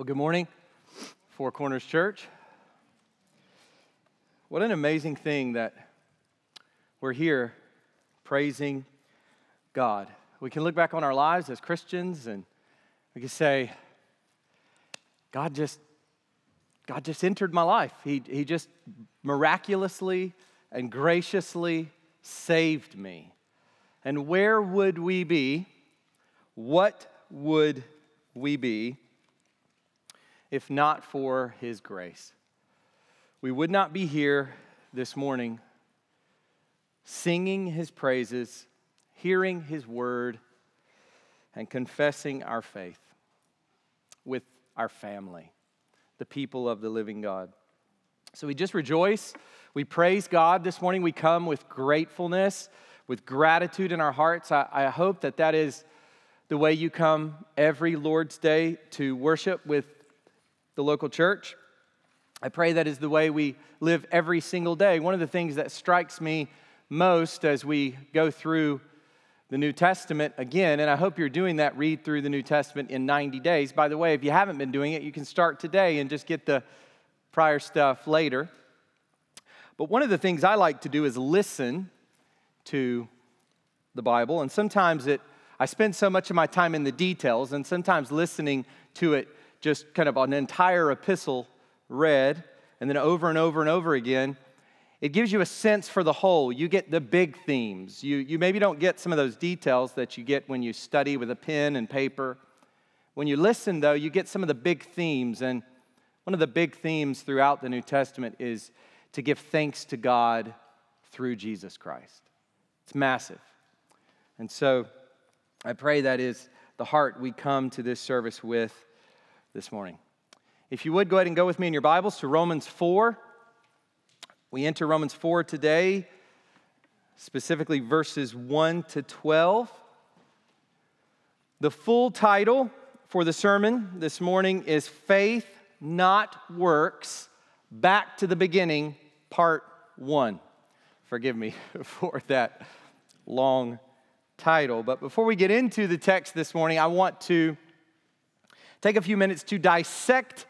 Well, good morning, Four Corners Church. What an amazing thing that we're here praising God. We can look back on our lives as Christians and we can say, God just, God just entered my life. He, he just miraculously and graciously saved me. And where would we be? What would we be if not for His grace. We would not be here this morning singing His praises, hearing His word, and confessing our faith with our family, the people of the living God. So we just rejoice. We praise God this morning. We come with gratefulness, with gratitude in our hearts. I, I hope that that is the way you come every Lord's Day to worship with the local church. I pray that is the way we live every single day. One of the things that strikes me most as we go through the New Testament again, and I hope you're doing that, read through the New Testament in 90 days. By the way, if you haven't been doing it, you can start today and just get the prior stuff later. But one of the things I like to do is listen to the Bible, and sometimes it I spend so much of my time in the details, and sometimes listening to it just kind of an entire epistle read, and then over and over and over again, it gives you a sense for the whole. You get the big themes. You, you maybe don't get some of those details that you get when you study with a pen and paper. When you listen, though, you get some of the big themes. And one of the big themes throughout the New Testament is to give thanks to God through Jesus Christ. It's massive. And so I pray that is the heart we come to this service with this morning. If you would go ahead and go with me in your Bibles to Romans 4. We enter Romans 4 today, specifically verses 1 to 12. The full title for the sermon this morning is Faith, Not Works, Back to the Beginning, Part 1. Forgive me for that long title. But before we get into the text this morning, I want to take a few minutes to dissect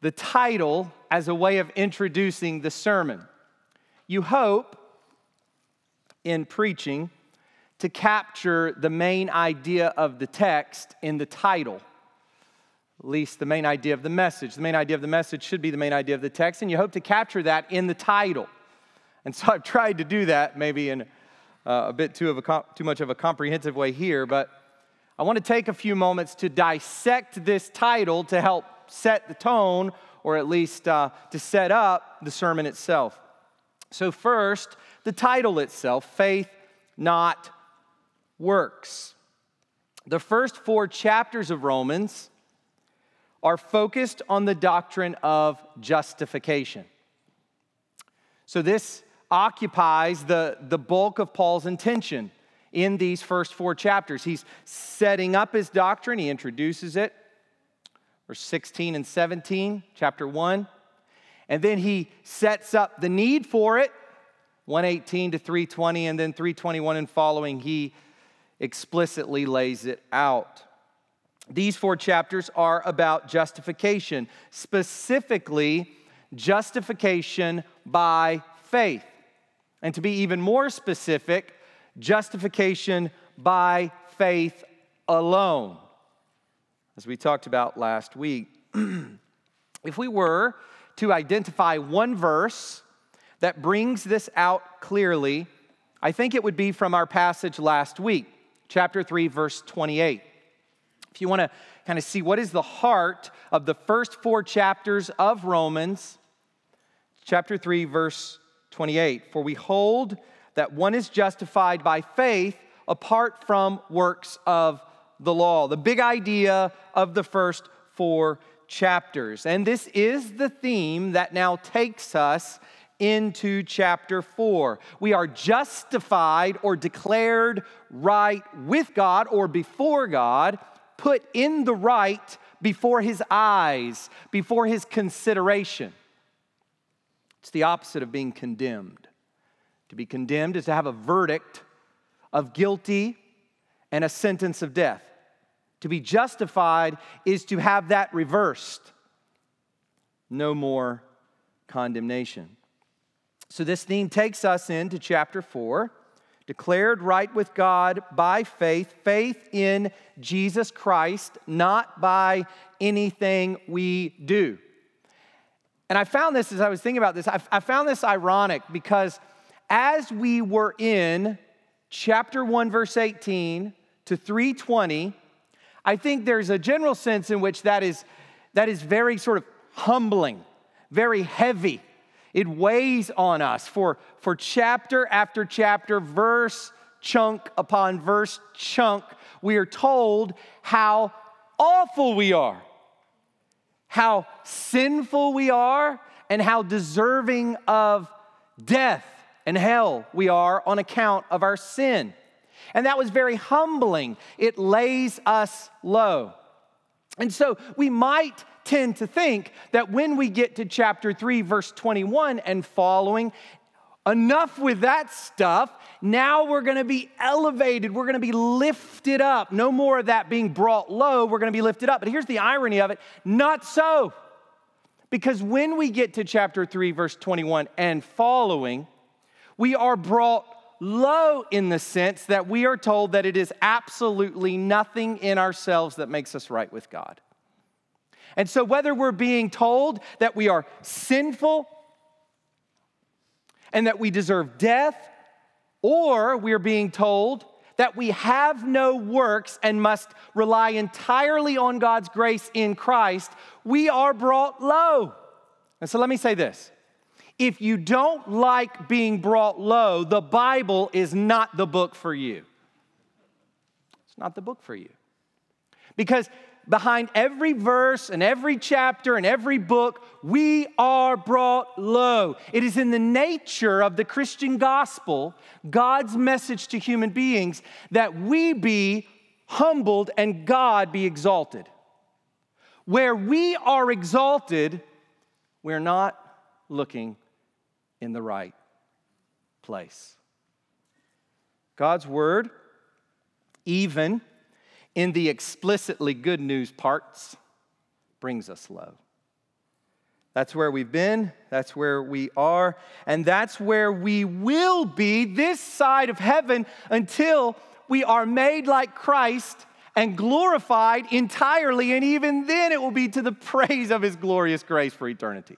the title as a way of introducing the sermon. You hope in preaching to capture the main idea of the text in the title, at least the main idea of the message. The main idea of the message should be the main idea of the text, and you hope to capture that in the title. And so I've tried to do that maybe in uh, a bit too, of a, too much of a comprehensive way here, but I want to take a few moments to dissect this title to help set the tone, or at least uh, to set up the sermon itself. So, first, the title itself Faith, Not Works. The first four chapters of Romans are focused on the doctrine of justification. So, this occupies the, the bulk of Paul's intention in these first four chapters. He's setting up his doctrine, he introduces it, verse 16 and 17, chapter 1. And then he sets up the need for it, 118 to 320, and then 321 and following, he explicitly lays it out. These four chapters are about justification, specifically justification by faith. And to be even more specific, justification by faith alone. As we talked about last week, if we were to identify one verse that brings this out clearly, I think it would be from our passage last week, chapter 3, verse 28. If you want to kind of see what is the heart of the first four chapters of Romans, chapter 3, verse 28. For we hold that one is justified by faith apart from works of the law. The big idea of the first four chapters. And this is the theme that now takes us into chapter 4. We are justified or declared right with God or before God, put in the right before his eyes, before his consideration. It's the opposite of being condemned. To be condemned is to have a verdict of guilty and a sentence of death. To be justified is to have that reversed. No more condemnation. So, this theme takes us into chapter 4 declared right with God by faith, faith in Jesus Christ, not by anything we do. And I found this as I was thinking about this, I, I found this ironic because as we were in chapter 1, verse 18 to 320, I think there's a general sense in which that is, that is very sort of humbling, very heavy. It weighs on us for, for chapter after chapter, verse chunk upon verse chunk. We are told how awful we are, how sinful we are, and how deserving of death and hell we are on account of our sin. And that was very humbling. It lays us low. And so we might tend to think that when we get to chapter 3, verse 21 and following, enough with that stuff. Now we're gonna be elevated. We're gonna be lifted up. No more of that being brought low. We're gonna be lifted up. But here's the irony of it not so. Because when we get to chapter 3, verse 21 and following, we are brought low in the sense that we are told that it is absolutely nothing in ourselves that makes us right with God. And so, whether we're being told that we are sinful and that we deserve death, or we're being told that we have no works and must rely entirely on God's grace in Christ, we are brought low. And so, let me say this if you don't like being brought low, the Bible is not the book for you. It's not the book for you. Because behind every verse and every chapter and every book, we are brought low. It is in the nature of the Christian gospel, God's message to human beings, that we be humbled and God be exalted. Where we are exalted, we're not looking in the right place. God's word, even in the explicitly good news parts, brings us low. That's where we've been, that's where we are, and that's where we will be this side of heaven until we are made like Christ and glorified entirely, and even then it will be to the praise of his glorious grace for eternity.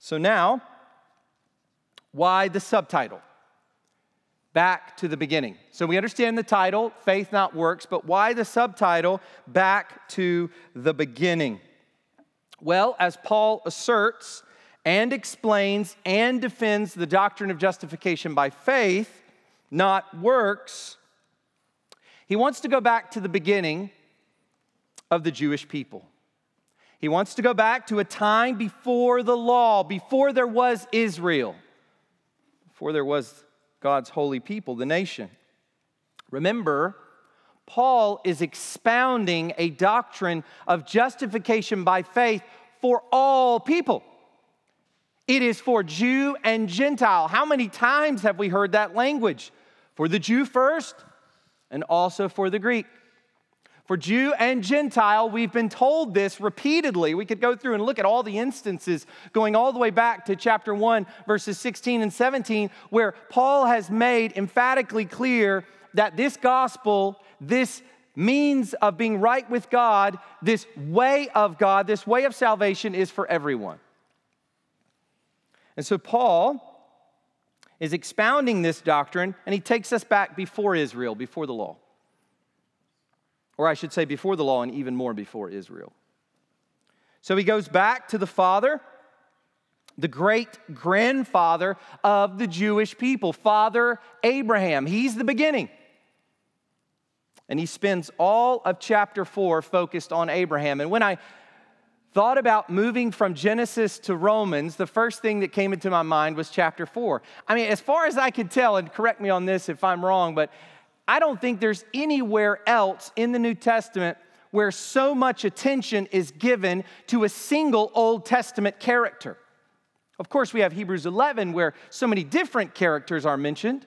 So now, why the subtitle? Back to the beginning. So we understand the title, Faith Not Works, but why the subtitle, Back to the Beginning? Well, as Paul asserts and explains and defends the doctrine of justification by faith, not works, he wants to go back to the beginning of the Jewish people. He wants to go back to a time before the law, before there was Israel, before there was God's holy people, the nation. Remember, Paul is expounding a doctrine of justification by faith for all people. It is for Jew and Gentile. How many times have we heard that language? For the Jew first, and also for the Greek. For Jew and Gentile, we've been told this repeatedly. We could go through and look at all the instances going all the way back to chapter 1, verses 16 and 17, where Paul has made emphatically clear that this gospel, this means of being right with God, this way of God, this way of salvation is for everyone. And so Paul is expounding this doctrine, and he takes us back before Israel, before the law or I should say, before the law and even more before Israel. So he goes back to the father, the great grandfather of the Jewish people, Father Abraham. He's the beginning. And he spends all of chapter 4 focused on Abraham. And when I thought about moving from Genesis to Romans, the first thing that came into my mind was chapter 4. I mean, as far as I could tell, and correct me on this if I'm wrong, but I don't think there's anywhere else in the New Testament where so much attention is given to a single Old Testament character. Of course, we have Hebrews 11 where so many different characters are mentioned.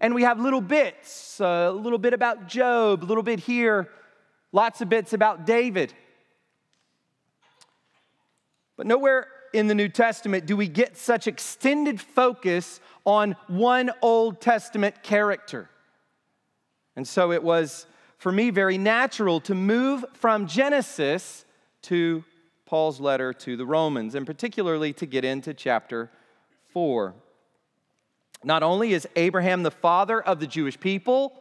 And we have little bits, uh, a little bit about Job, a little bit here, lots of bits about David. But nowhere in the New Testament do we get such extended focus on one Old Testament character. And so it was, for me, very natural to move from Genesis to Paul's letter to the Romans, and particularly to get into chapter 4. Not only is Abraham the father of the Jewish people,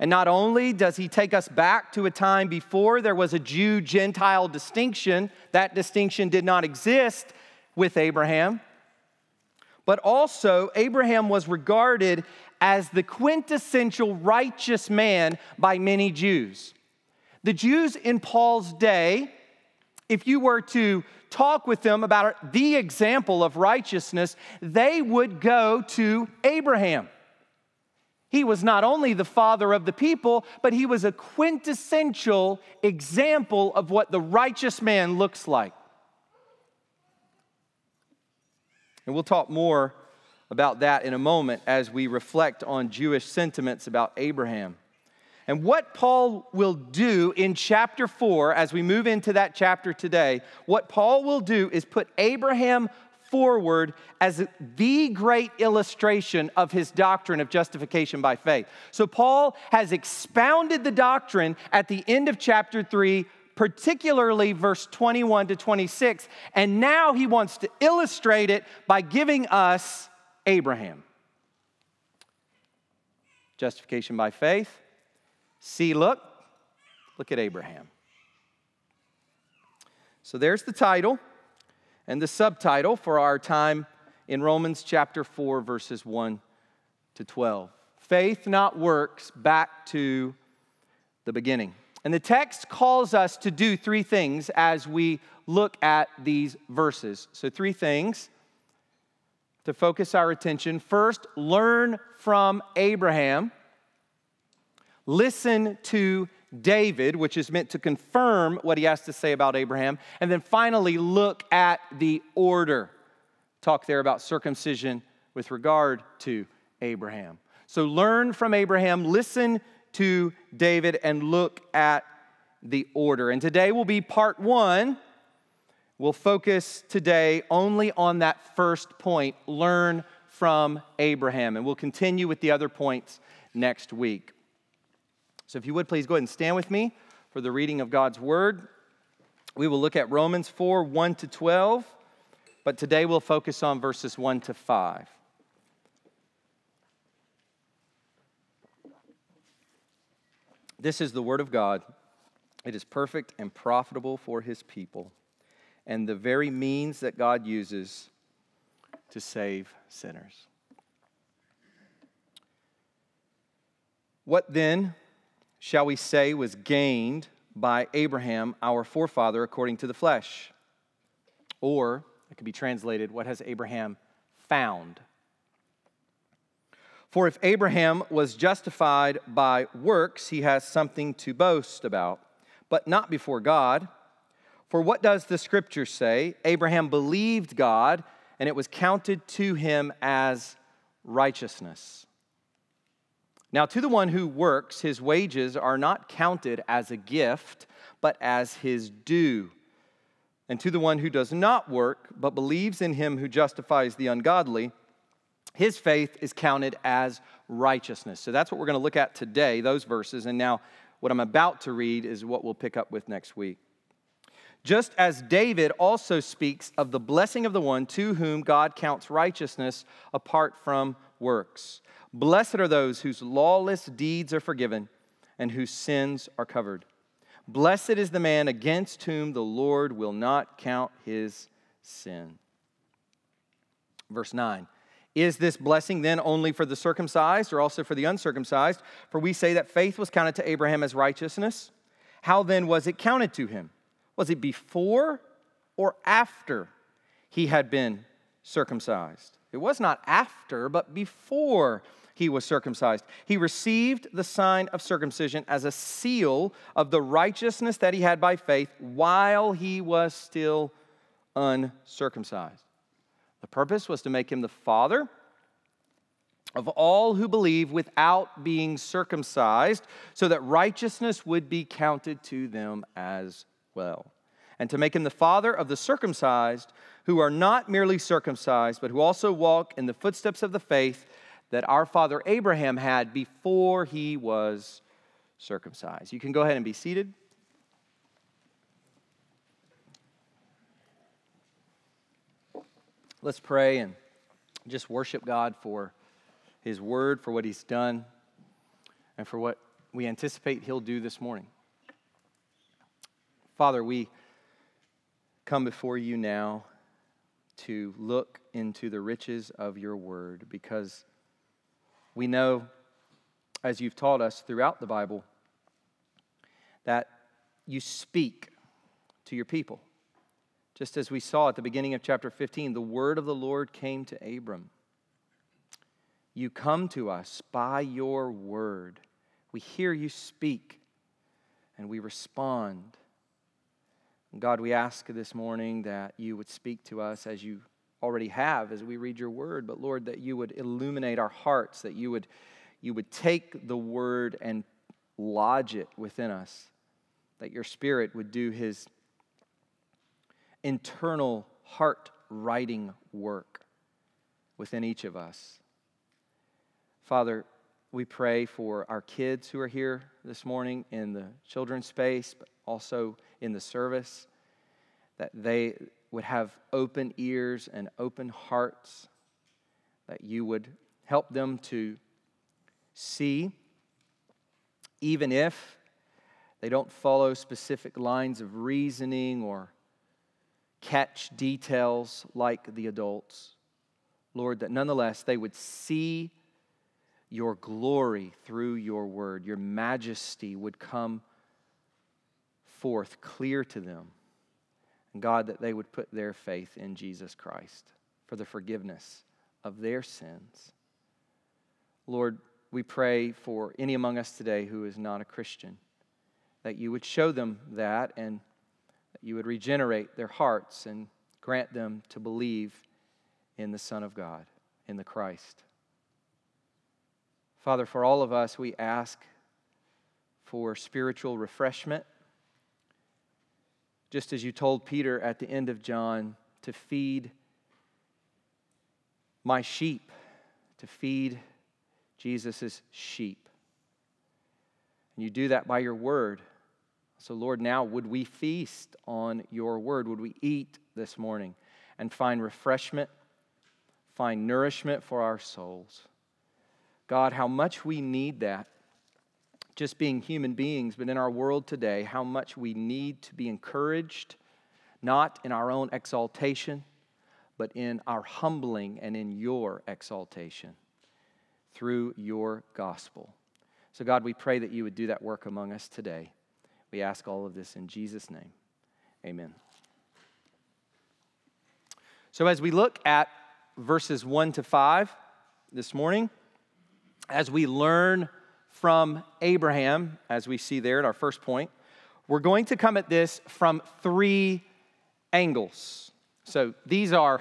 and not only does he take us back to a time before there was a Jew Gentile distinction, that distinction did not exist with Abraham, but also Abraham was regarded as the quintessential righteous man by many Jews. The Jews in Paul's day, if you were to talk with them about the example of righteousness, they would go to Abraham. He was not only the father of the people, but he was a quintessential example of what the righteous man looks like. And we'll talk more about that in a moment as we reflect on Jewish sentiments about Abraham. And what Paul will do in chapter 4, as we move into that chapter today, what Paul will do is put Abraham forward as the great illustration of his doctrine of justification by faith. So, Paul has expounded the doctrine at the end of chapter 3, particularly verse 21 to 26, and now he wants to illustrate it by giving us Abraham. Justification by faith. See, look, look at Abraham. So there's the title and the subtitle for our time in Romans chapter 4, verses 1 to 12. Faith, not works, back to the beginning. And the text calls us to do three things as we look at these verses. So, three things to focus our attention. First, learn from Abraham, listen to David, which is meant to confirm what he has to say about Abraham. And then finally, look at the order. Talk there about circumcision with regard to Abraham. So learn from Abraham, listen to David, and look at the order. And today will be part one. We'll focus today only on that first point learn from Abraham. And we'll continue with the other points next week. So, if you would please go ahead and stand with me for the reading of God's word. We will look at Romans 4 1 to 12, but today we'll focus on verses 1 to 5. This is the word of God. It is perfect and profitable for his people, and the very means that God uses to save sinners. What then? shall we say, was gained by Abraham, our forefather, according to the flesh? Or, it could be translated, what has Abraham found? For if Abraham was justified by works, he has something to boast about, but not before God. For what does the scripture say? Abraham believed God, and it was counted to him as righteousness. Now, to the one who works, his wages are not counted as a gift, but as his due. And to the one who does not work, but believes in him who justifies the ungodly, his faith is counted as righteousness. So that's what we're going to look at today, those verses. And now, what I'm about to read is what we'll pick up with next week. Just as David also speaks of the blessing of the one to whom God counts righteousness apart from works. Blessed are those whose lawless deeds are forgiven and whose sins are covered. Blessed is the man against whom the Lord will not count his sin. Verse 9 Is this blessing then only for the circumcised or also for the uncircumcised? For we say that faith was counted to Abraham as righteousness. How then was it counted to him? Was it before or after he had been circumcised? It was not after, but before he was circumcised. He received the sign of circumcision as a seal of the righteousness that he had by faith while he was still uncircumcised. The purpose was to make him the father of all who believe without being circumcised, so that righteousness would be counted to them as well. And to make him the father of the circumcised, who are not merely circumcised, but who also walk in the footsteps of the faith that our father Abraham had before he was circumcised. You can go ahead and be seated. Let's pray and just worship God for his word, for what he's done, and for what we anticipate he'll do this morning. Father, we come before you now to look into the riches of your word because we know, as you've taught us throughout the Bible, that you speak to your people. Just as we saw at the beginning of chapter 15, the word of the Lord came to Abram. You come to us by your word. We hear you speak and we respond. God, we ask this morning that you would speak to us as you already have as we read your word, but Lord, that you would illuminate our hearts, that you would, you would take the word and lodge it within us, that your spirit would do his internal heart writing work within each of us. Father, we pray for our kids who are here this morning in the children's space, but also in the service, that they would have open ears and open hearts, that you would help them to see, even if they don't follow specific lines of reasoning or catch details like the adults. Lord, that nonetheless they would see your glory through your word, your majesty would come forth clear to them. God, that they would put their faith in Jesus Christ for the forgiveness of their sins. Lord, we pray for any among us today who is not a Christian, that you would show them that and that you would regenerate their hearts and grant them to believe in the Son of God, in the Christ. Father, for all of us, we ask for spiritual refreshment. Just as you told Peter at the end of John to feed my sheep, to feed Jesus' sheep. And you do that by your word. So, Lord, now would we feast on your word? Would we eat this morning and find refreshment, find nourishment for our souls? God, how much we need that. Just being human beings, but in our world today, how much we need to be encouraged, not in our own exaltation, but in our humbling and in your exaltation through your gospel. So, God, we pray that you would do that work among us today. We ask all of this in Jesus' name. Amen. So, as we look at verses 1 to 5 this morning, as we learn from Abraham, as we see there at our first point, we're going to come at this from three angles. So these are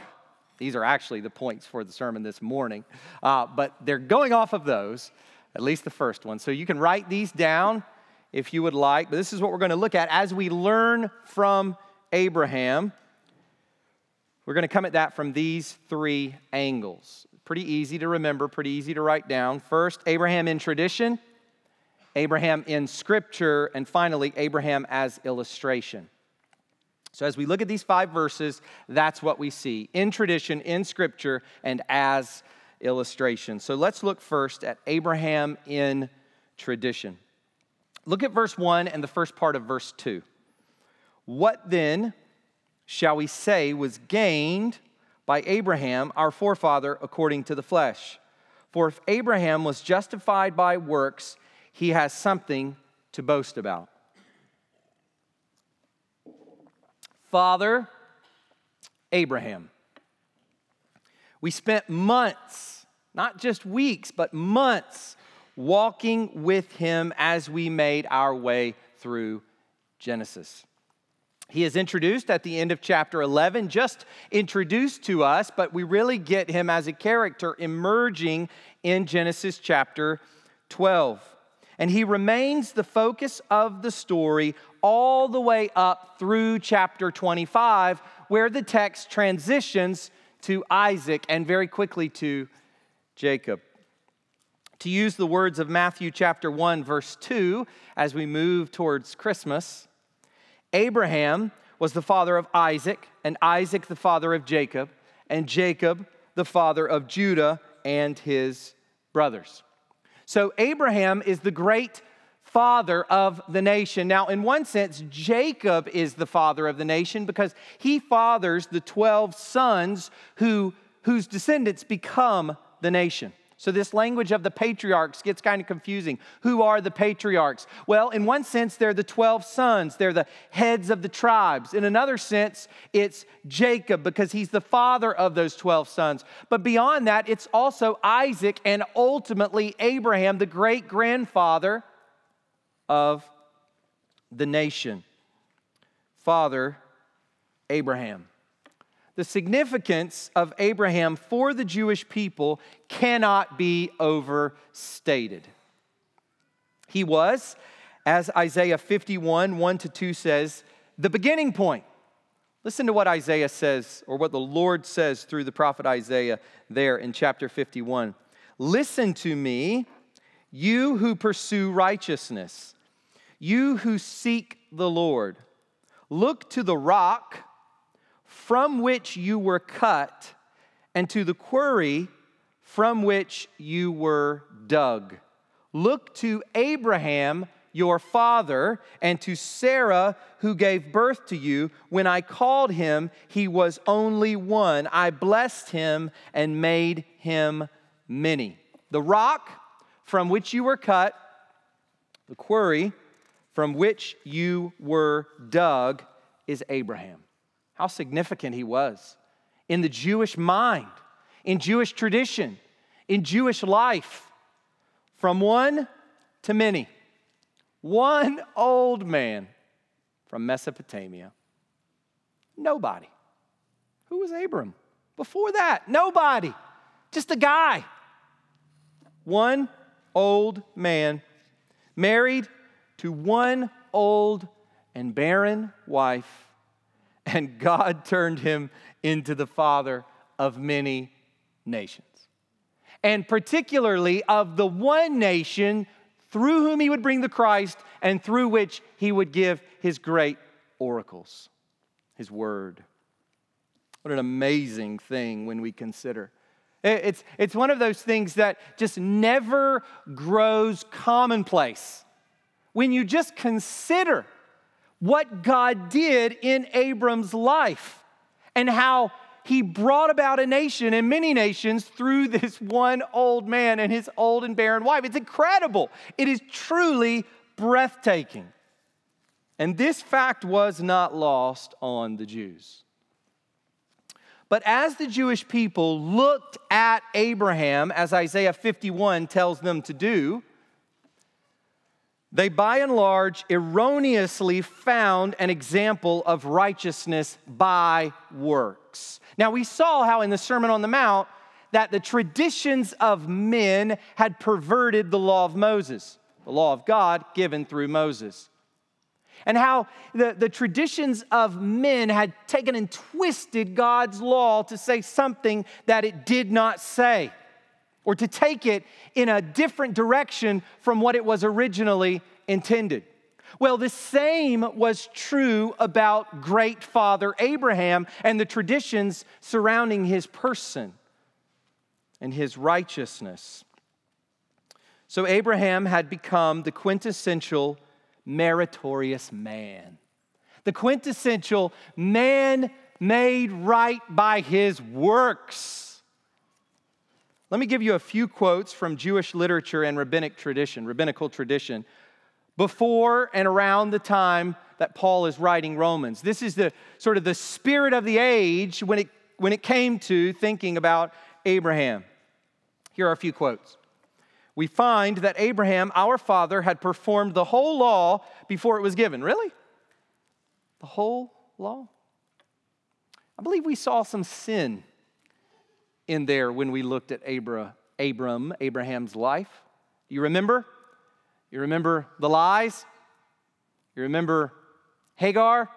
these are actually the points for the sermon this morning, uh, but they're going off of those, at least the first one. So you can write these down if you would like. But this is what we're going to look at as we learn from Abraham. We're going to come at that from these three angles. Pretty easy to remember, pretty easy to write down. First, Abraham in tradition, Abraham in scripture, and finally, Abraham as illustration. So, as we look at these five verses, that's what we see in tradition, in scripture, and as illustration. So, let's look first at Abraham in tradition. Look at verse 1 and the first part of verse 2. What then shall we say was gained by Abraham, our forefather, according to the flesh. For if Abraham was justified by works, he has something to boast about. Father Abraham. We spent months, not just weeks, but months, walking with him as we made our way through Genesis. He is introduced at the end of chapter 11, just introduced to us, but we really get him as a character emerging in Genesis chapter 12. And he remains the focus of the story all the way up through chapter 25, where the text transitions to Isaac and very quickly to Jacob. To use the words of Matthew chapter 1, verse 2, as we move towards Christmas, Abraham was the father of Isaac, and Isaac the father of Jacob, and Jacob the father of Judah and his brothers. So Abraham is the great father of the nation. Now, in one sense, Jacob is the father of the nation because he fathers the 12 sons who, whose descendants become the nation. So, this language of the patriarchs gets kind of confusing. Who are the patriarchs? Well, in one sense, they're the 12 sons, they're the heads of the tribes. In another sense, it's Jacob because he's the father of those 12 sons. But beyond that, it's also Isaac and ultimately Abraham, the great grandfather of the nation. Father Abraham. The significance of Abraham for the Jewish people cannot be overstated. He was, as Isaiah 51 1 to 2 says, the beginning point. Listen to what Isaiah says, or what the Lord says through the prophet Isaiah there in chapter 51. Listen to me, you who pursue righteousness, you who seek the Lord. Look to the rock from which you were cut, and to the quarry from which you were dug. Look to Abraham, your father, and to Sarah, who gave birth to you. When I called him, he was only one. I blessed him and made him many. The rock from which you were cut, the quarry from which you were dug, is Abraham how significant he was in the Jewish mind, in Jewish tradition, in Jewish life, from one to many. One old man from Mesopotamia. Nobody. Who was Abram? Before that, nobody. Just a guy. One old man married to one old and barren wife and God turned him into the father of many nations. And particularly of the one nation through whom he would bring the Christ and through which he would give his great oracles, his word. What an amazing thing when we consider. It's, it's one of those things that just never grows commonplace. When you just consider what God did in Abram's life and how he brought about a nation and many nations through this one old man and his old and barren wife. It's incredible. It is truly breathtaking. And this fact was not lost on the Jews. But as the Jewish people looked at Abraham, as Isaiah 51 tells them to do, they by and large erroneously found an example of righteousness by works. Now, we saw how in the Sermon on the Mount that the traditions of men had perverted the law of Moses, the law of God given through Moses. And how the, the traditions of men had taken and twisted God's law to say something that it did not say or to take it in a different direction from what it was originally intended. Well, the same was true about great father Abraham and the traditions surrounding his person and his righteousness. So, Abraham had become the quintessential meritorious man, the quintessential man made right by his works. Let me give you a few quotes from Jewish literature and rabbinic tradition, rabbinical tradition, before and around the time that Paul is writing Romans. This is the sort of the spirit of the age when it, when it came to thinking about Abraham. Here are a few quotes. We find that Abraham, our father, had performed the whole law before it was given. Really? The whole law? I believe we saw some sin in there when we looked at Abra, Abram, Abraham's life. You remember? You remember the lies? You remember Hagar?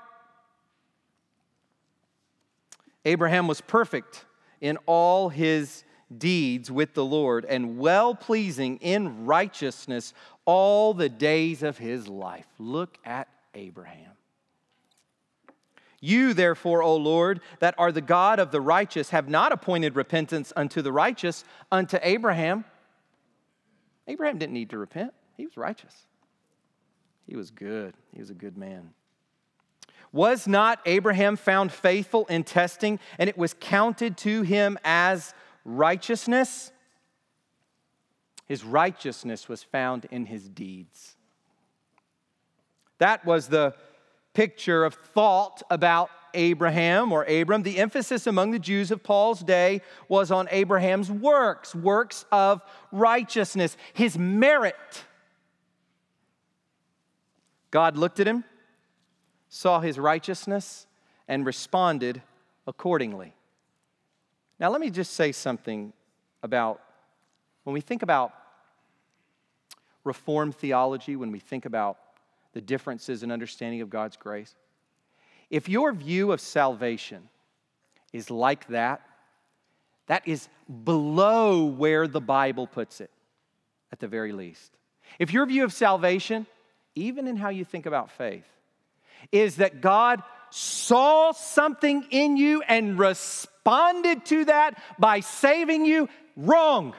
Abraham was perfect in all his deeds with the Lord and well pleasing in righteousness all the days of his life. Look at Abraham. You, therefore, O Lord, that are the God of the righteous, have not appointed repentance unto the righteous, unto Abraham. Abraham didn't need to repent, he was righteous. He was good, he was a good man. Was not Abraham found faithful in testing, and it was counted to him as righteousness? His righteousness was found in his deeds. That was the picture of thought about Abraham or Abram. The emphasis among the Jews of Paul's day was on Abraham's works, works of righteousness, his merit. God looked at him, saw his righteousness, and responded accordingly. Now, let me just say something about when we think about Reformed theology, when we think about the differences in understanding of God's grace, if your view of salvation is like that, that is below where the Bible puts it, at the very least. If your view of salvation, even in how you think about faith, is that God saw something in you and responded to that by saving you, wrong.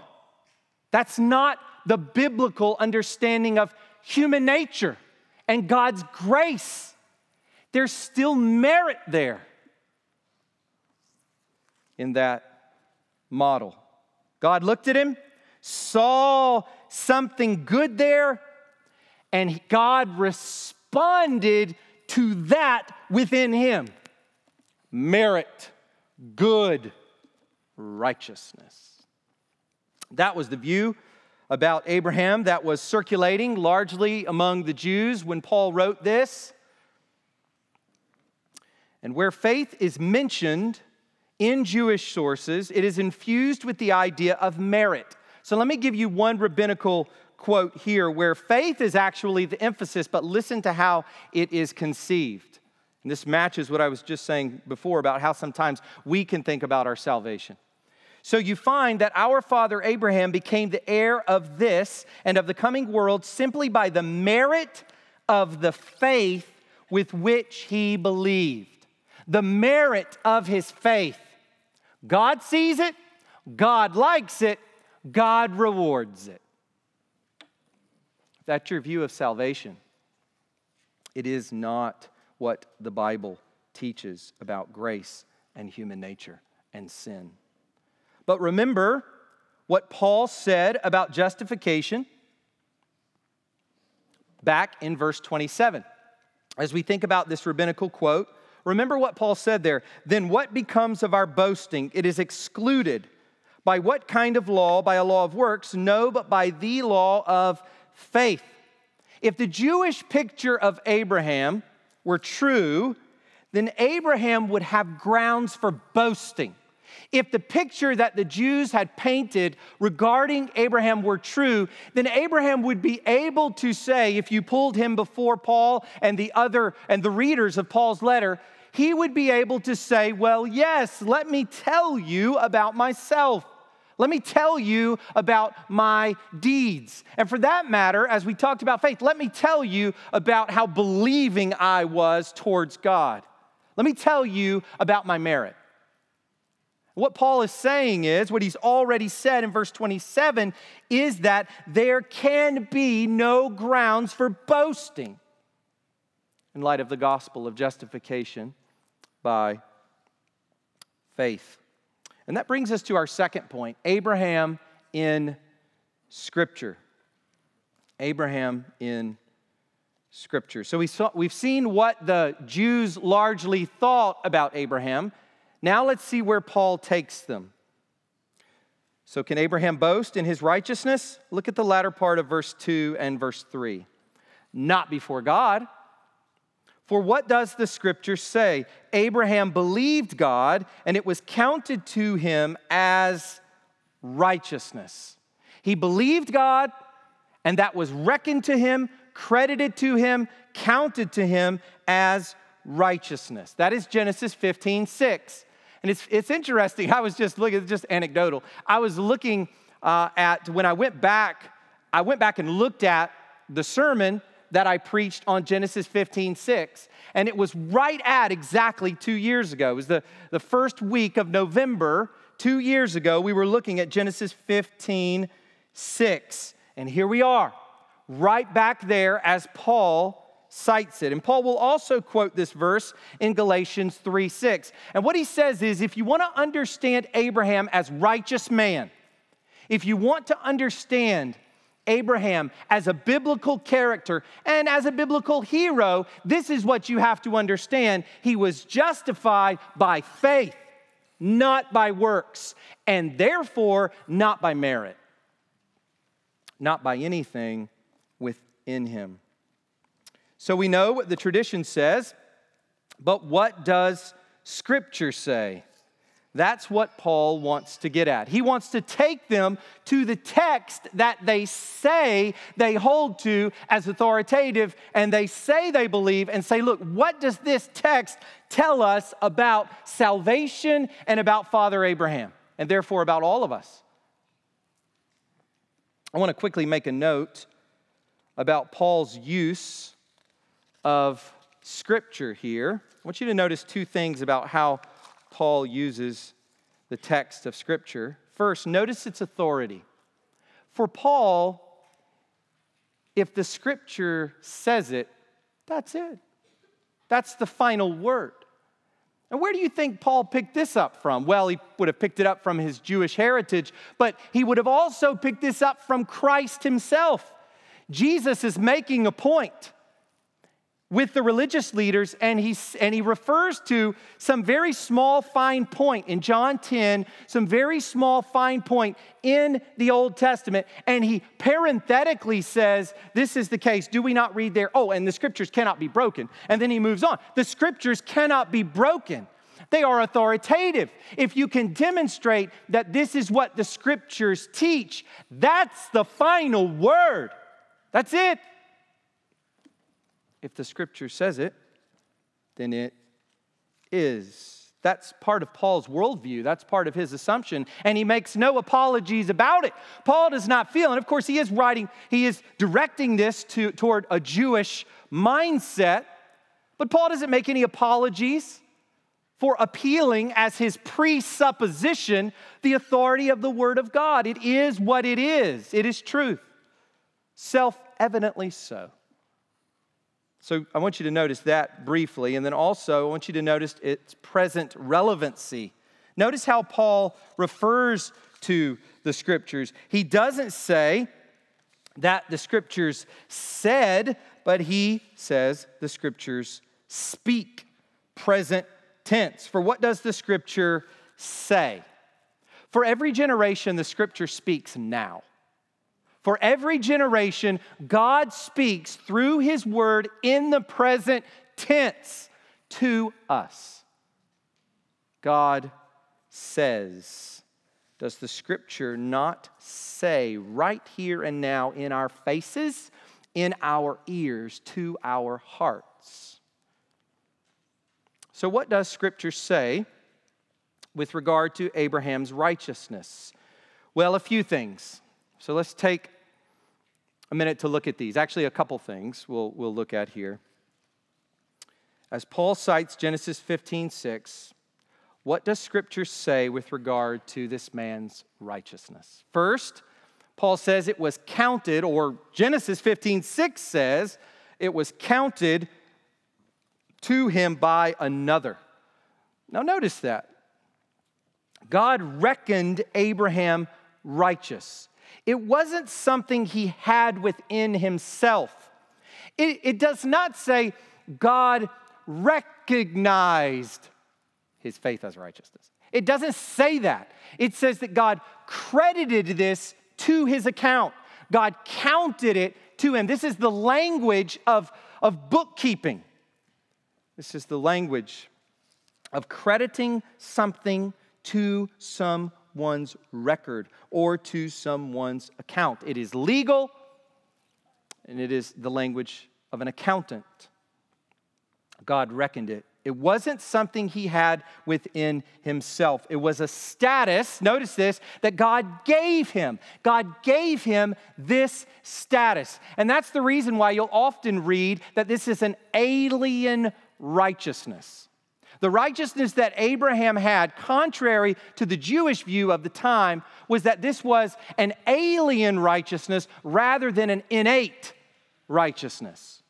That's not the biblical understanding of human nature and God's grace. There's still merit there in that model. God looked at him, saw something good there, and God responded to that within him merit, good, righteousness. That was the view about Abraham that was circulating largely among the Jews when Paul wrote this. And where faith is mentioned in Jewish sources, it is infused with the idea of merit. So let me give you one rabbinical quote here where faith is actually the emphasis, but listen to how it is conceived. And this matches what I was just saying before about how sometimes we can think about our salvation. So you find that our father Abraham became the heir of this and of the coming world simply by the merit of the faith with which he believed. The merit of his faith. God sees it, God likes it, God rewards it. That's your view of salvation. It is not what the Bible teaches about grace and human nature and sin. But remember what Paul said about justification back in verse 27. As we think about this rabbinical quote, remember what Paul said there. Then what becomes of our boasting? It is excluded. By what kind of law? By a law of works? No, but by the law of faith. If the Jewish picture of Abraham were true, then Abraham would have grounds for boasting. If the picture that the Jews had painted regarding Abraham were true, then Abraham would be able to say, if you pulled him before Paul and the other and the readers of Paul's letter, he would be able to say, Well, yes, let me tell you about myself. Let me tell you about my deeds. And for that matter, as we talked about faith, let me tell you about how believing I was towards God. Let me tell you about my merit. What Paul is saying is, what he's already said in verse 27 is that there can be no grounds for boasting in light of the gospel of justification by faith. And that brings us to our second point Abraham in Scripture. Abraham in Scripture. So we saw, we've seen what the Jews largely thought about Abraham. Now let's see where Paul takes them. So, can Abraham boast in his righteousness? Look at the latter part of verse 2 and verse 3. Not before God. For what does the scripture say? Abraham believed God, and it was counted to him as righteousness. He believed God, and that was reckoned to him, credited to him, counted to him as righteousness. That is Genesis 15 6. And it's, it's interesting. I was just looking, just anecdotal. I was looking uh, at, when I went back, I went back and looked at the sermon that I preached on Genesis 15 6. And it was right at exactly two years ago. It was the, the first week of November, two years ago. We were looking at Genesis 15 6. And here we are, right back there as Paul cites it. And Paul will also quote this verse in Galatians 3 6. And what he says is if you want to understand Abraham as righteous man, if you want to understand Abraham as a biblical character and as a biblical hero, this is what you have to understand. He was justified by faith, not by works, and therefore not by merit, not by anything within him. So we know what the tradition says, but what does Scripture say? That's what Paul wants to get at. He wants to take them to the text that they say they hold to as authoritative and they say they believe and say, look, what does this text tell us about salvation and about Father Abraham and therefore about all of us? I want to quickly make a note about Paul's use of Scripture here. I want you to notice two things about how Paul uses the text of Scripture. First, notice its authority. For Paul, if the Scripture says it, that's it. That's the final word. And where do you think Paul picked this up from? Well, he would have picked it up from his Jewish heritage, but he would have also picked this up from Christ himself. Jesus is making a point with the religious leaders, and he, and he refers to some very small, fine point in John 10, some very small, fine point in the Old Testament, and he parenthetically says, This is the case. Do we not read there? Oh, and the scriptures cannot be broken. And then he moves on. The scriptures cannot be broken. They are authoritative. If you can demonstrate that this is what the scriptures teach, that's the final word. That's it. If the scripture says it, then it is. That's part of Paul's worldview. That's part of his assumption. And he makes no apologies about it. Paul does not feel, and of course, he is writing, he is directing this to, toward a Jewish mindset, but Paul doesn't make any apologies for appealing as his presupposition the authority of the Word of God. It is what it is, it is truth. Self evidently so. So I want you to notice that briefly. And then also, I want you to notice its present relevancy. Notice how Paul refers to the scriptures. He doesn't say that the scriptures said, but he says the scriptures speak. Present tense. For what does the scripture say? For every generation, the scripture speaks now. For every generation, God speaks through his word in the present tense to us. God says, does the scripture not say right here and now in our faces, in our ears, to our hearts? So, what does scripture say with regard to Abraham's righteousness? Well, a few things. So, let's take a minute to look at these. Actually, a couple things we'll, we'll look at here. As Paul cites Genesis 15 6, what does Scripture say with regard to this man's righteousness? First, Paul says it was counted, or Genesis 15 6 says it was counted to him by another. Now, notice that. God reckoned Abraham righteous. It wasn't something he had within himself. It, it does not say God recognized his faith as righteousness. It doesn't say that. It says that God credited this to his account. God counted it to him. This is the language of, of bookkeeping. This is the language of crediting something to someone's record or to someone's account. It is legal, and it is the language of an accountant. God reckoned it. It wasn't something he had within himself. It was a status, notice this, that God gave him. God gave him this status. And that's the reason why you'll often read that this is an alien righteousness. The righteousness that Abraham had, contrary to the Jewish view of the time, was that this was an alien righteousness rather than an innate righteousness.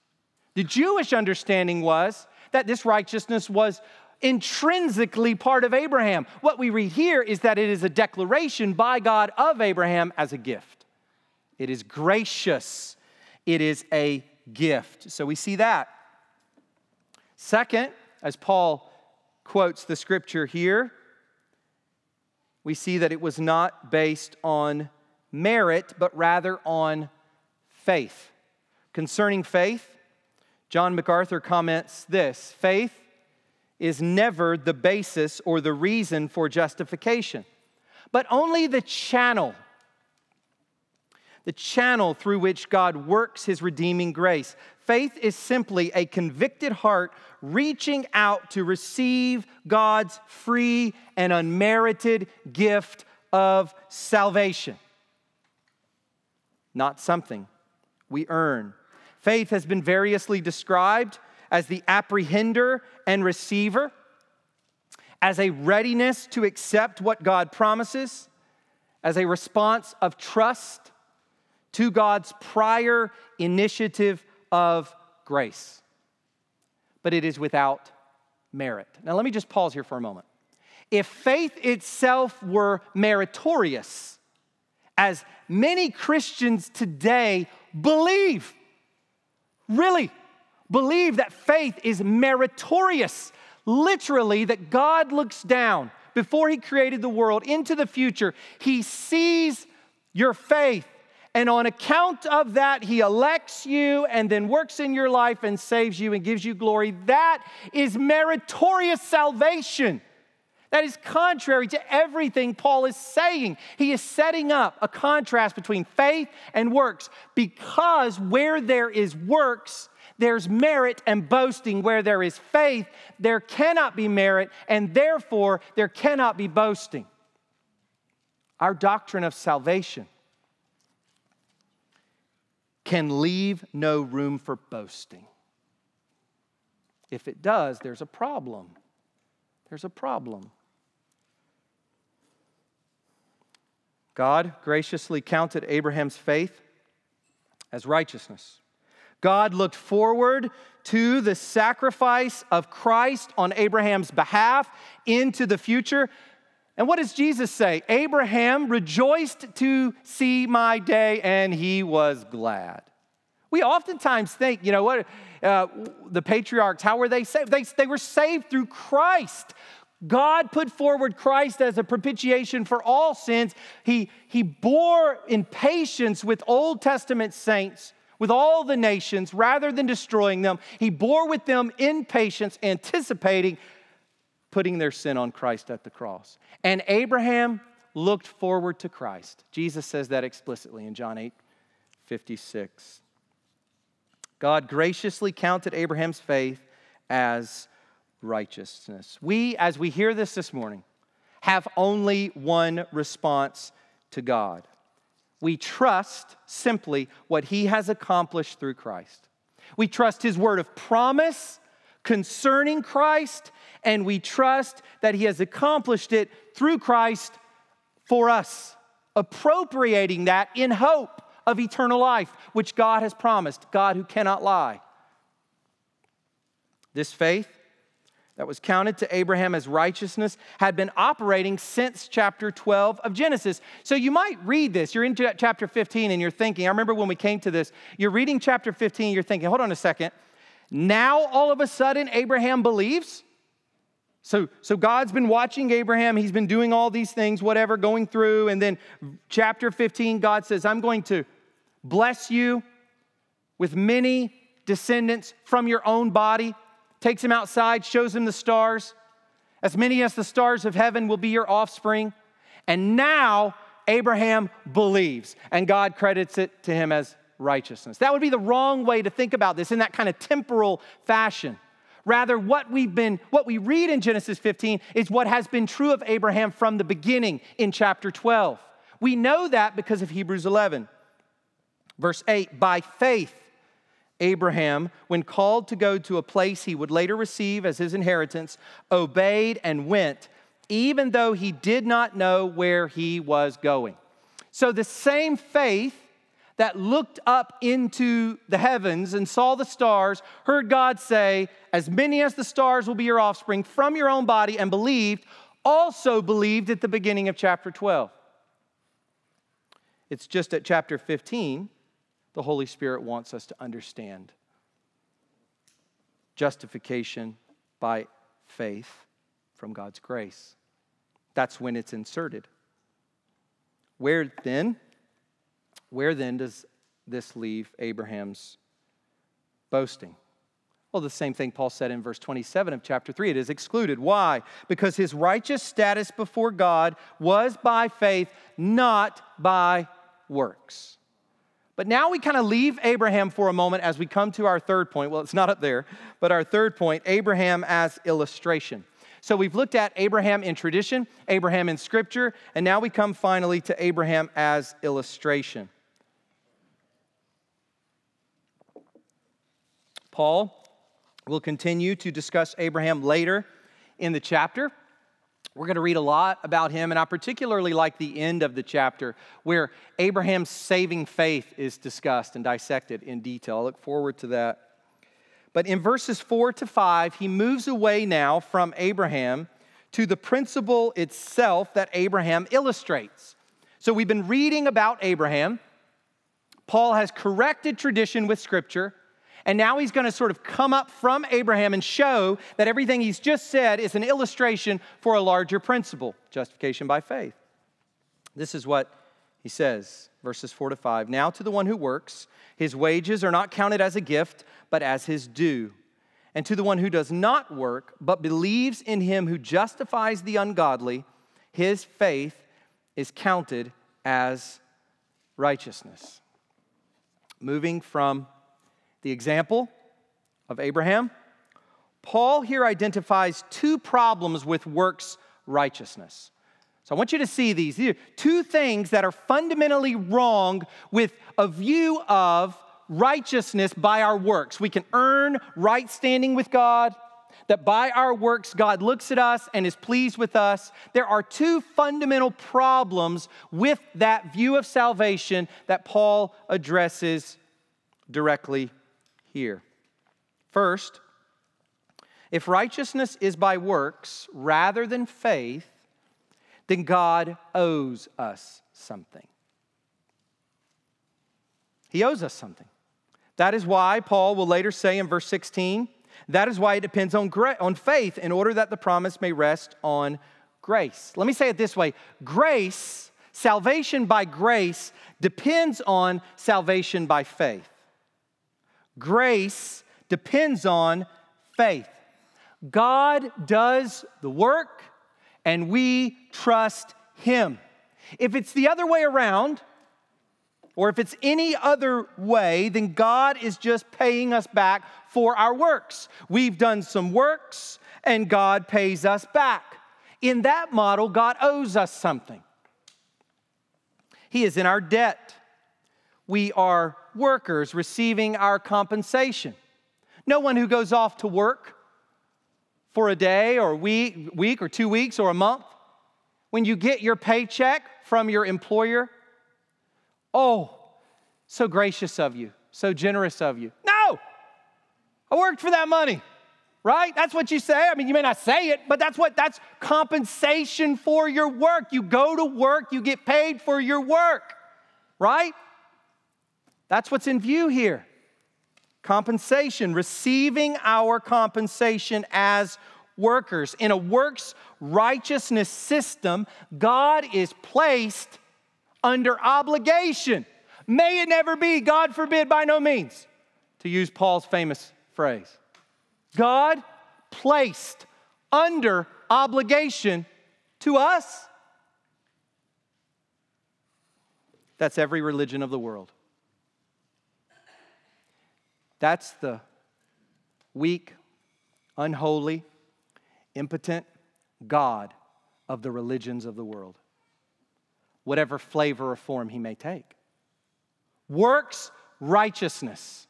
The Jewish understanding was that this righteousness was intrinsically part of Abraham. What we read here is that it is a declaration by God of Abraham as a gift. It is gracious, it is a gift. So we see that. Second, as Paul quotes the scripture here, we see that it was not based on merit, but rather on faith. Concerning faith, John MacArthur comments this faith is never the basis or the reason for justification, but only the channel. The channel through which God works his redeeming grace. Faith is simply a convicted heart reaching out to receive God's free and unmerited gift of salvation. Not something we earn Faith has been variously described as the apprehender and receiver, as a readiness to accept what God promises, as a response of trust to God's prior initiative of grace. But it is without merit. Now, let me just pause here for a moment. If faith itself were meritorious, as many Christians today believe, really believe that faith is meritorious. Literally, that God looks down before He created the world into the future. He sees your faith, and on account of that, He elects you and then works in your life and saves you and gives you glory. That is meritorious salvation. That is contrary to everything Paul is saying. He is setting up a contrast between faith and works because where there is works, there's merit and boasting. Where there is faith, there cannot be merit, and therefore there cannot be boasting. Our doctrine of salvation can leave no room for boasting. If it does, there's a problem. There's a problem. God graciously counted Abraham's faith as righteousness. God looked forward to the sacrifice of Christ on Abraham's behalf into the future. And what does Jesus say? Abraham rejoiced to see my day and he was glad. We oftentimes think, you know what, uh, the patriarchs, how were they saved? They, they were saved through Christ. God put forward Christ as a propitiation for all sins. He, he bore in patience with Old Testament saints, with all the nations, rather than destroying them. He bore with them in patience, anticipating putting their sin on Christ at the cross. And Abraham looked forward to Christ. Jesus says that explicitly in John 8 56. God graciously counted Abraham's faith as righteousness. We, as we hear this this morning, have only one response to God. We trust simply what He has accomplished through Christ. We trust His word of promise concerning Christ, and we trust that He has accomplished it through Christ for us, appropriating that in hope of eternal life, which God has promised, God who cannot lie. This faith that was counted to Abraham as righteousness had been operating since chapter 12 of Genesis. So you might read this. You're in chapter 15 and you're thinking, I remember when we came to this, you're reading chapter 15, you're thinking, hold on a second. Now all of a sudden Abraham believes? So, so God's been watching Abraham. He's been doing all these things, whatever, going through. And then chapter 15, God says, I'm going to bless you with many descendants from your own body takes him outside, shows him the stars. As many as the stars of heaven will be your offspring. And now Abraham believes, and God credits it to him as righteousness. That would be the wrong way to think about this in that kind of temporal fashion. Rather, what we've been, what we read in Genesis 15 is what has been true of Abraham from the beginning in chapter 12. We know that because of Hebrews 11. Verse 8, by faith, Abraham, when called to go to a place he would later receive as his inheritance, obeyed and went, even though he did not know where he was going. So the same faith that looked up into the heavens and saw the stars, heard God say, As many as the stars will be your offspring from your own body, and believed, also believed at the beginning of chapter 12. It's just at chapter 15 the Holy Spirit wants us to understand justification by faith from God's grace. That's when it's inserted. Where then, where then does this leave Abraham's boasting? Well, the same thing Paul said in verse 27 of chapter 3. It is excluded. Why? Because his righteous status before God was by faith, not by works. But now we kind of leave Abraham for a moment as we come to our third point. Well, it's not up there, but our third point Abraham as illustration. So we've looked at Abraham in tradition, Abraham in scripture, and now we come finally to Abraham as illustration. Paul will continue to discuss Abraham later in the chapter. We're going to read a lot about him, and I particularly like the end of the chapter where Abraham's saving faith is discussed and dissected in detail. I look forward to that. But in verses four to five, he moves away now from Abraham to the principle itself that Abraham illustrates. So we've been reading about Abraham. Paul has corrected tradition with scripture. And now he's going to sort of come up from Abraham and show that everything he's just said is an illustration for a larger principle justification by faith. This is what he says, verses 4 to 5. Now to the one who works, his wages are not counted as a gift, but as his due. And to the one who does not work, but believes in him who justifies the ungodly, his faith is counted as righteousness. Moving from the example of Abraham, Paul here identifies two problems with works righteousness. So I want you to see these. These two things that are fundamentally wrong with a view of righteousness by our works. We can earn right standing with God, that by our works, God looks at us and is pleased with us. There are two fundamental problems with that view of salvation that Paul addresses directly here. First, if righteousness is by works rather than faith, then God owes us something. He owes us something. That is why Paul will later say in verse 16, that is why it depends on, gra- on faith in order that the promise may rest on grace. Let me say it this way grace, salvation by grace, depends on salvation by faith. Grace depends on faith. God does the work and we trust Him. If it's the other way around, or if it's any other way, then God is just paying us back for our works. We've done some works and God pays us back. In that model, God owes us something. He is in our debt. We are workers receiving our compensation. No one who goes off to work for a day or week, week or two weeks or a month, when you get your paycheck from your employer, oh, so gracious of you, so generous of you. No, I worked for that money, right? That's what you say. I mean, you may not say it, but that's what that's compensation for your work. You go to work, you get paid for your work, right? That's what's in view here. Compensation, receiving our compensation as workers. In a works righteousness system, God is placed under obligation. May it never be, God forbid, by no means, to use Paul's famous phrase. God placed under obligation to us. That's every religion of the world. That's the weak, unholy, impotent God of the religions of the world, whatever flavor or form he may take. Works righteousness.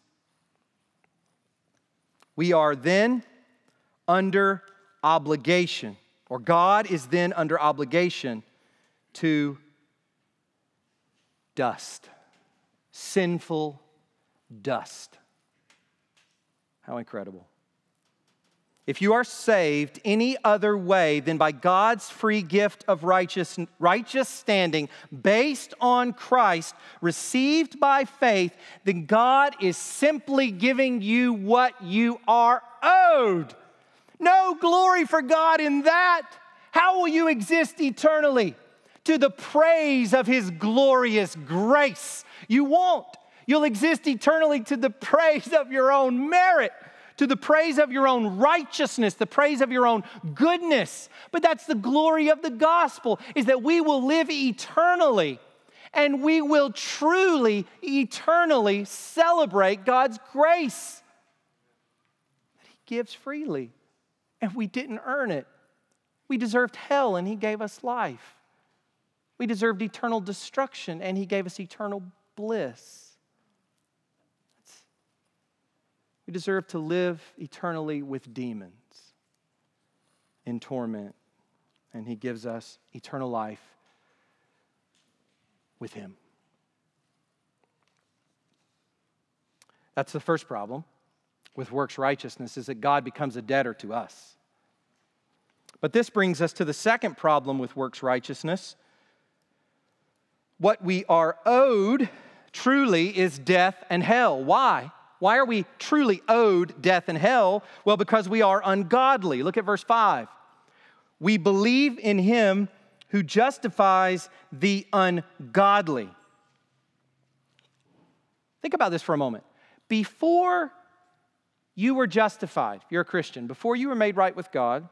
We are then under obligation, or God is then under obligation to dust, sinful dust. How incredible. If you are saved any other way than by God's free gift of righteous, righteous standing based on Christ, received by faith, then God is simply giving you what you are owed. No glory for God in that. How will you exist eternally? To the praise of His glorious grace. You won't. You'll exist eternally to the praise of your own merit to the praise of your own righteousness, the praise of your own goodness. But that's the glory of the gospel is that we will live eternally and we will truly eternally celebrate God's grace that he gives freely and we didn't earn it. We deserved hell and he gave us life. We deserved eternal destruction and he gave us eternal bliss. We deserve to live eternally with demons in torment. And He gives us eternal life with Him. That's the first problem with works righteousness is that God becomes a debtor to us. But this brings us to the second problem with works righteousness. What we are owed truly is death and hell. Why? Why are we truly owed death and hell? Well, because we are ungodly. Look at verse 5. We believe in him who justifies the ungodly. Think about this for a moment. Before you were justified, you're a Christian, before you were made right with God,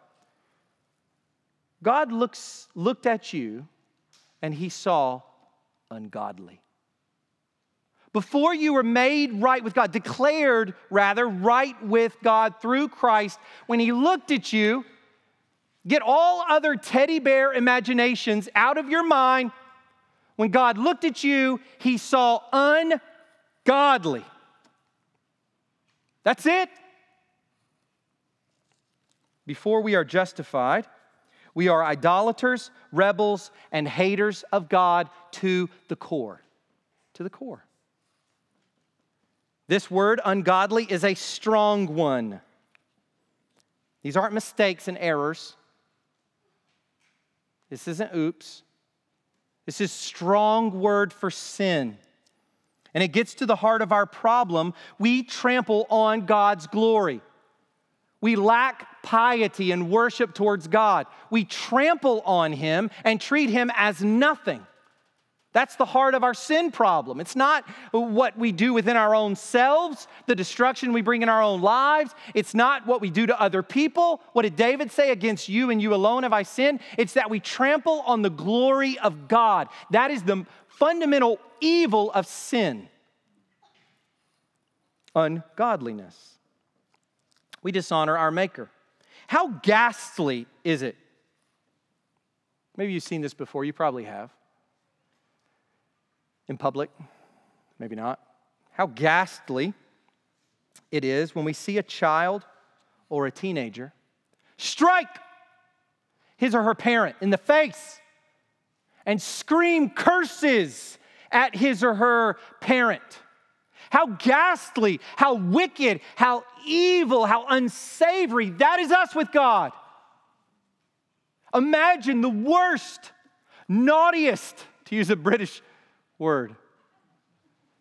God looks, looked at you and he saw ungodly before you were made right with God, declared rather right with God through Christ, when He looked at you, get all other teddy bear imaginations out of your mind. When God looked at you, He saw ungodly. That's it. Before we are justified, we are idolaters, rebels, and haters of God to the core. To the core. This word, ungodly, is a strong one. These aren't mistakes and errors. This isn't oops. This is strong word for sin. And it gets to the heart of our problem. We trample on God's glory. We lack piety and worship towards God. We trample on Him and treat Him as nothing. That's the heart of our sin problem. It's not what we do within our own selves, the destruction we bring in our own lives. It's not what we do to other people. What did David say? Against you and you alone have I sinned. It's that we trample on the glory of God. That is the fundamental evil of sin ungodliness. We dishonor our Maker. How ghastly is it? Maybe you've seen this before, you probably have in public? Maybe not. How ghastly it is when we see a child or a teenager strike his or her parent in the face and scream curses at his or her parent. How ghastly, how wicked, how evil, how unsavory. That is us with God. Imagine the worst, naughtiest, to use a British word.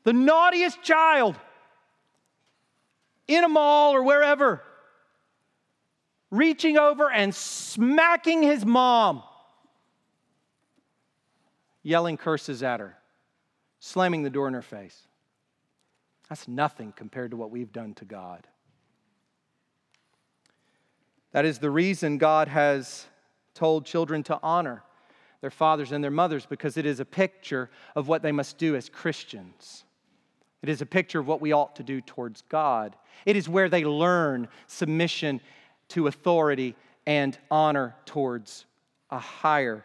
The naughtiest child in a mall or wherever, reaching over and smacking his mom, yelling curses at her, slamming the door in her face. That's nothing compared to what we've done to God. That is the reason God has told children to honor their fathers and their mothers because it is a picture of what they must do as Christians. It is a picture of what we ought to do towards God. It is where they learn submission to authority and honor towards a higher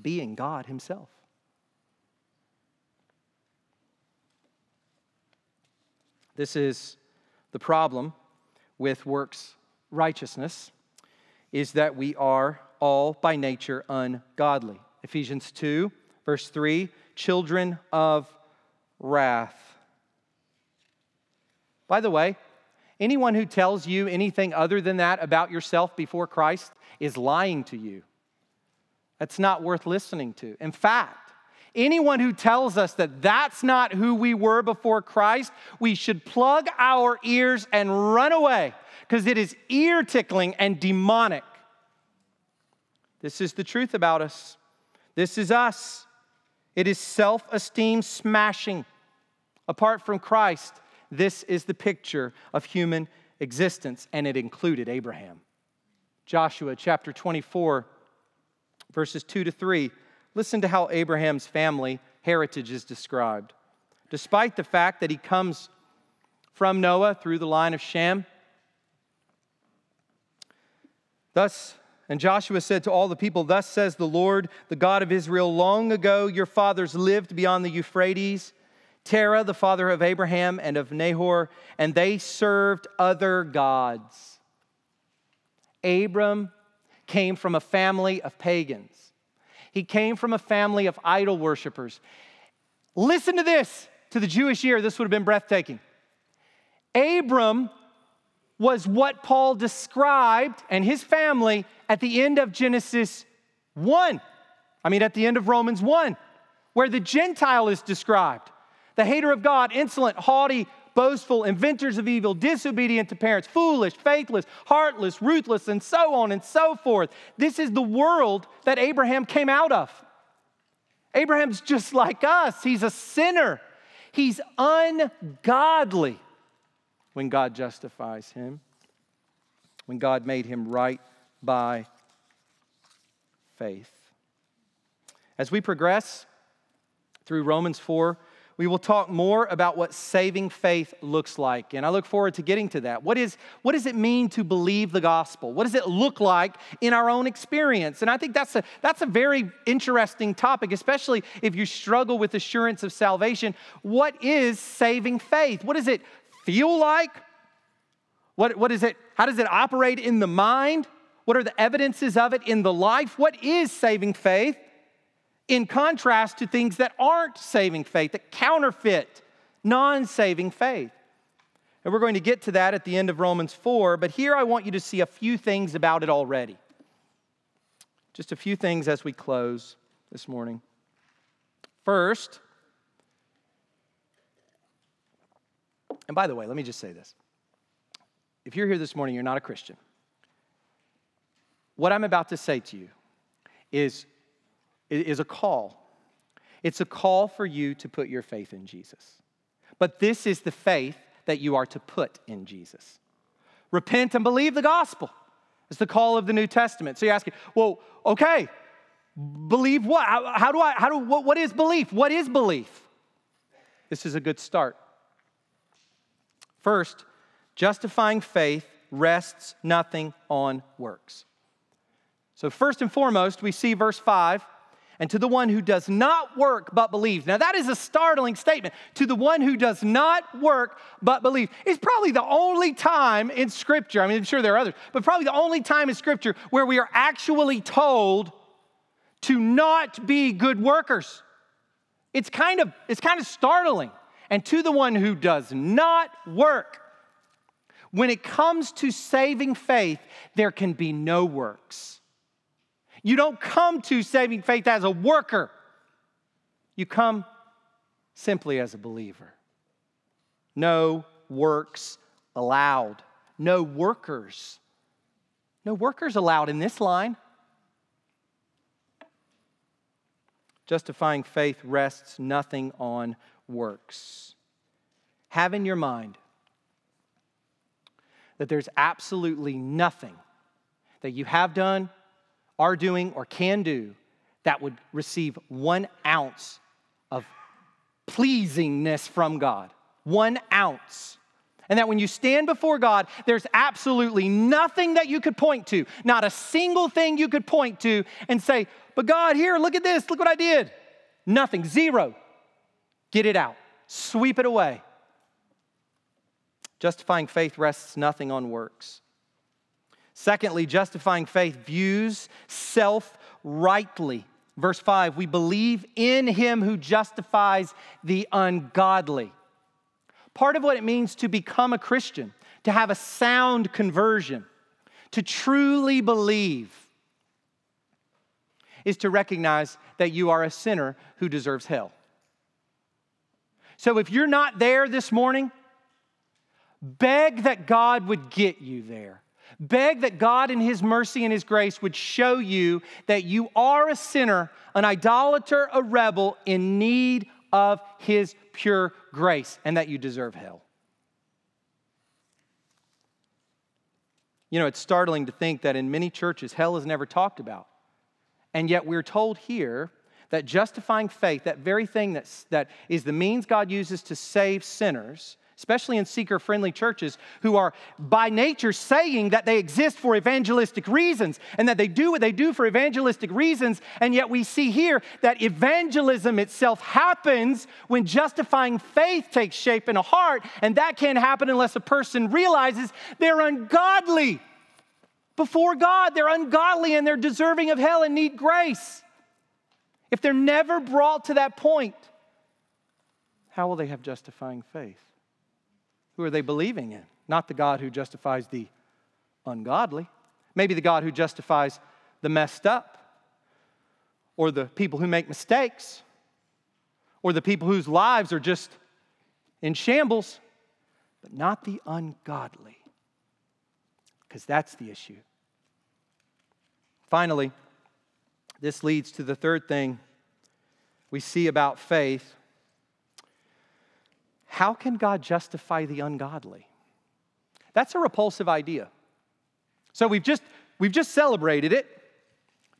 being, God Himself. This is the problem with works righteousness is that we are all by nature ungodly. Ephesians 2, verse 3 children of wrath. By the way, anyone who tells you anything other than that about yourself before Christ is lying to you. That's not worth listening to. In fact, anyone who tells us that that's not who we were before Christ, we should plug our ears and run away because it is ear tickling and demonic. This is the truth about us. This is us. It is self esteem smashing. Apart from Christ, this is the picture of human existence, and it included Abraham. Joshua chapter 24, verses 2 to 3. Listen to how Abraham's family heritage is described. Despite the fact that he comes from Noah through the line of Shem, Thus, and Joshua said to all the people, Thus says the Lord, the God of Israel, long ago your fathers lived beyond the Euphrates, Terah, the father of Abraham and of Nahor, and they served other gods. Abram came from a family of pagans. He came from a family of idol worshippers. Listen to this. To the Jewish ear, this would have been breathtaking. Abram was what Paul described and his family at the end of Genesis 1. I mean, at the end of Romans 1, where the Gentile is described the hater of God, insolent, haughty, boastful, inventors of evil, disobedient to parents, foolish, faithless, heartless, ruthless, and so on and so forth. This is the world that Abraham came out of. Abraham's just like us, he's a sinner, he's ungodly when God justifies him, when God made him right by faith. As we progress through Romans 4, we will talk more about what saving faith looks like. And I look forward to getting to that. What, is, what does it mean to believe the gospel? What does it look like in our own experience? And I think that's a, that's a very interesting topic, especially if you struggle with assurance of salvation. What is saving faith? What does it feel like? What, what is it? How does it operate in the mind? What are the evidences of it in the life? What is saving faith in contrast to things that aren't saving faith, that counterfeit non saving faith? And we're going to get to that at the end of Romans 4, but here I want you to see a few things about it already. Just a few things as we close this morning. First, And by the way, let me just say this. If you're here this morning, you're not a Christian. What I'm about to say to you is, is a call. It's a call for you to put your faith in Jesus. But this is the faith that you are to put in Jesus. Repent and believe the gospel. It's the call of the New Testament. So you're asking, well, okay, believe what? How, how do I, how do, what, what is belief? What is belief? This is a good start. First, justifying faith rests nothing on works. So, first and foremost, we see verse 5 and to the one who does not work but believes. Now, that is a startling statement. To the one who does not work but believe. It's probably the only time in Scripture, I mean, I'm sure there are others, but probably the only time in Scripture where we are actually told to not be good workers. It's kind of, it's kind of startling and to the one who does not work. When it comes to saving faith, there can be no works. You don't come to saving faith as a worker, you come simply as a believer. No works allowed. No workers. No workers allowed in this line. Justifying faith rests nothing on works. Have in your mind that there's absolutely nothing that you have done, are doing, or can do that would receive one ounce of pleasingness from God. One ounce. And that when you stand before God, there's absolutely nothing that you could point to, not a single thing you could point to and say, But God, here, look at this, look what I did. Nothing, zero. Get it out, sweep it away. Justifying faith rests nothing on works. Secondly, justifying faith views self rightly. Verse 5 we believe in him who justifies the ungodly. Part of what it means to become a Christian, to have a sound conversion, to truly believe, is to recognize that you are a sinner who deserves hell. So if you're not there this morning, beg that God would get you there. Beg that God, in His mercy and His grace, would show you that you are a sinner, an idolater, a rebel in need of His pure grace, and that you deserve hell. You know, it's startling to think that in many churches, hell is never talked about. And yet we're told here that justifying faith, that very thing that's, that is the means God uses to save sinners, especially in seeker friendly churches who are by nature saying that they exist for evangelistic reasons and that they do what they do for evangelistic reasons. And yet we see here that evangelism itself happens when justifying faith takes shape in a heart. And that can't happen unless a person realizes they're ungodly before God. They're ungodly and they're deserving of hell and need grace. If they're never brought to that point, how will they have justifying faith? Who are they believing in? Not the God who justifies the ungodly, maybe the God who justifies the messed up, or the people who make mistakes, or the people whose lives are just in shambles, but not the ungodly, because that's the issue. Finally, this leads to the third thing we see about faith how can God justify the ungodly? That's a repulsive idea. So we've just, we've just celebrated it.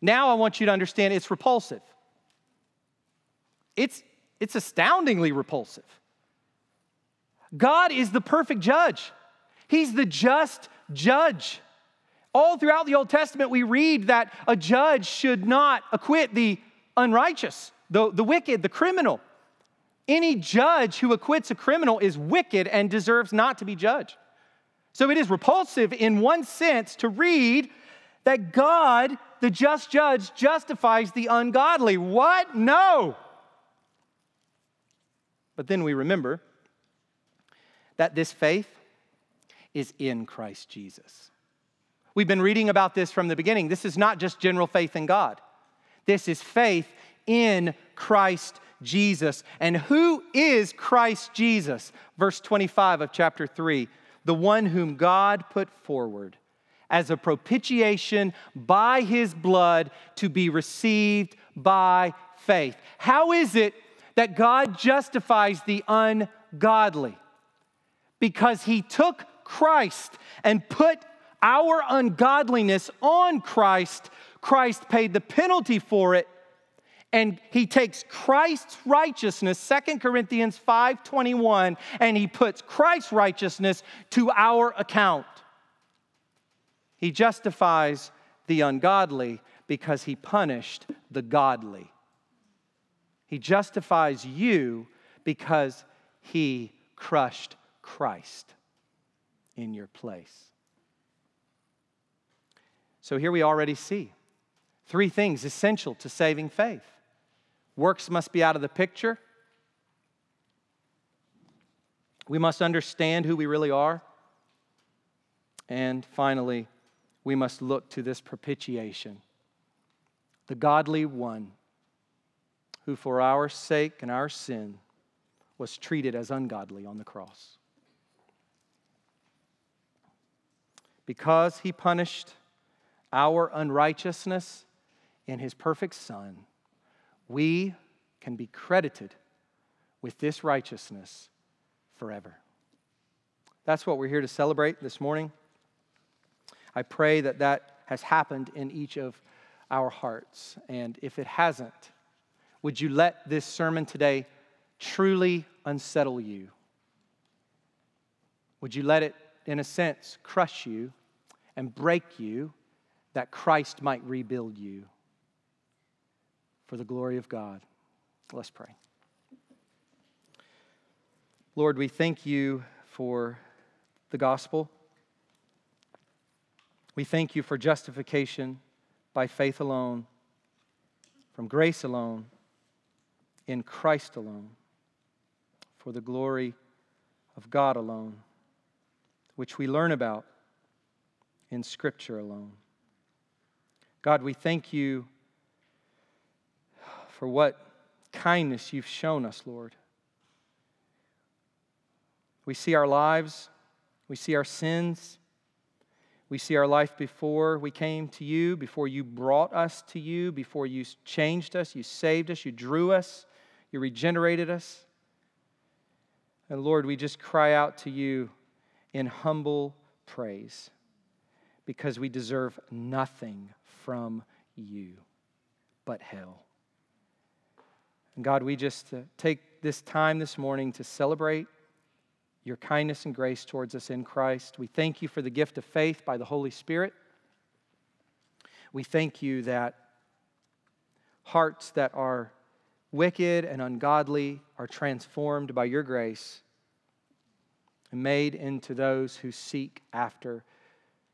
Now I want you to understand it's repulsive. It's, it's astoundingly repulsive. God is the perfect judge, He's the just judge. All throughout the Old Testament, we read that a judge should not acquit the unrighteous, the, the wicked, the criminal. Any judge who acquits a criminal is wicked and deserves not to be judged. So it is repulsive in one sense to read that God, the just judge, justifies the ungodly. What? No. But then we remember that this faith is in Christ Jesus. We've been reading about this from the beginning. This is not just general faith in God, this is faith in Christ Jesus. And who is Christ Jesus? Verse 25 of chapter 3 the one whom God put forward as a propitiation by his blood to be received by faith. How is it that God justifies the ungodly? Because he took Christ and put our ungodliness on Christ. Christ paid the penalty for it and he takes Christ's righteousness, Second Corinthians 5:21, and he puts Christ's righteousness to our account. He justifies the ungodly because he punished the godly. He justifies you because he crushed Christ in your place. So here we already see three things essential to saving faith Works must be out of the picture. We must understand who we really are. And finally, we must look to this propitiation, the godly one who, for our sake and our sin, was treated as ungodly on the cross. Because he punished our unrighteousness in his perfect Son, we can be credited with this righteousness forever. That's what we're here to celebrate this morning. I pray that that has happened in each of our hearts. And if it hasn't, would you let this sermon today truly unsettle you? Would you let it, in a sense, crush you and break you that Christ might rebuild you for the glory of God? Let's pray. Lord, we thank you for the gospel. We thank you for justification by faith alone, from grace alone, in Christ alone, for the glory of God alone, which we learn about in Scripture alone. God, we thank you for what kindness you've shown us, Lord. We see our lives, we see our sins, we see our life before we came to you, before you brought us to you, before you changed us, you saved us, you drew us, you regenerated us. And Lord, we just cry out to you in humble praise because we deserve nothing from you but hell. And God, we just uh, take this time this morning to celebrate your kindness and grace towards us in Christ. We thank you for the gift of faith by the Holy Spirit. We thank you that hearts that are wicked and ungodly are transformed by your grace and made into those who seek after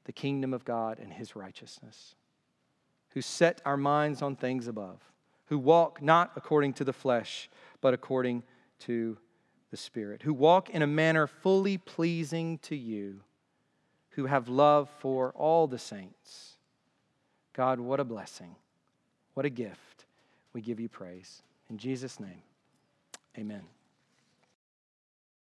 the kingdom of God and his righteousness, who set our minds on things above, who walk not according to the flesh, but according to the Spirit, who walk in a manner fully pleasing to you, who have love for all the saints. God, what a blessing. What a gift. We give you praise. In Jesus' name, amen.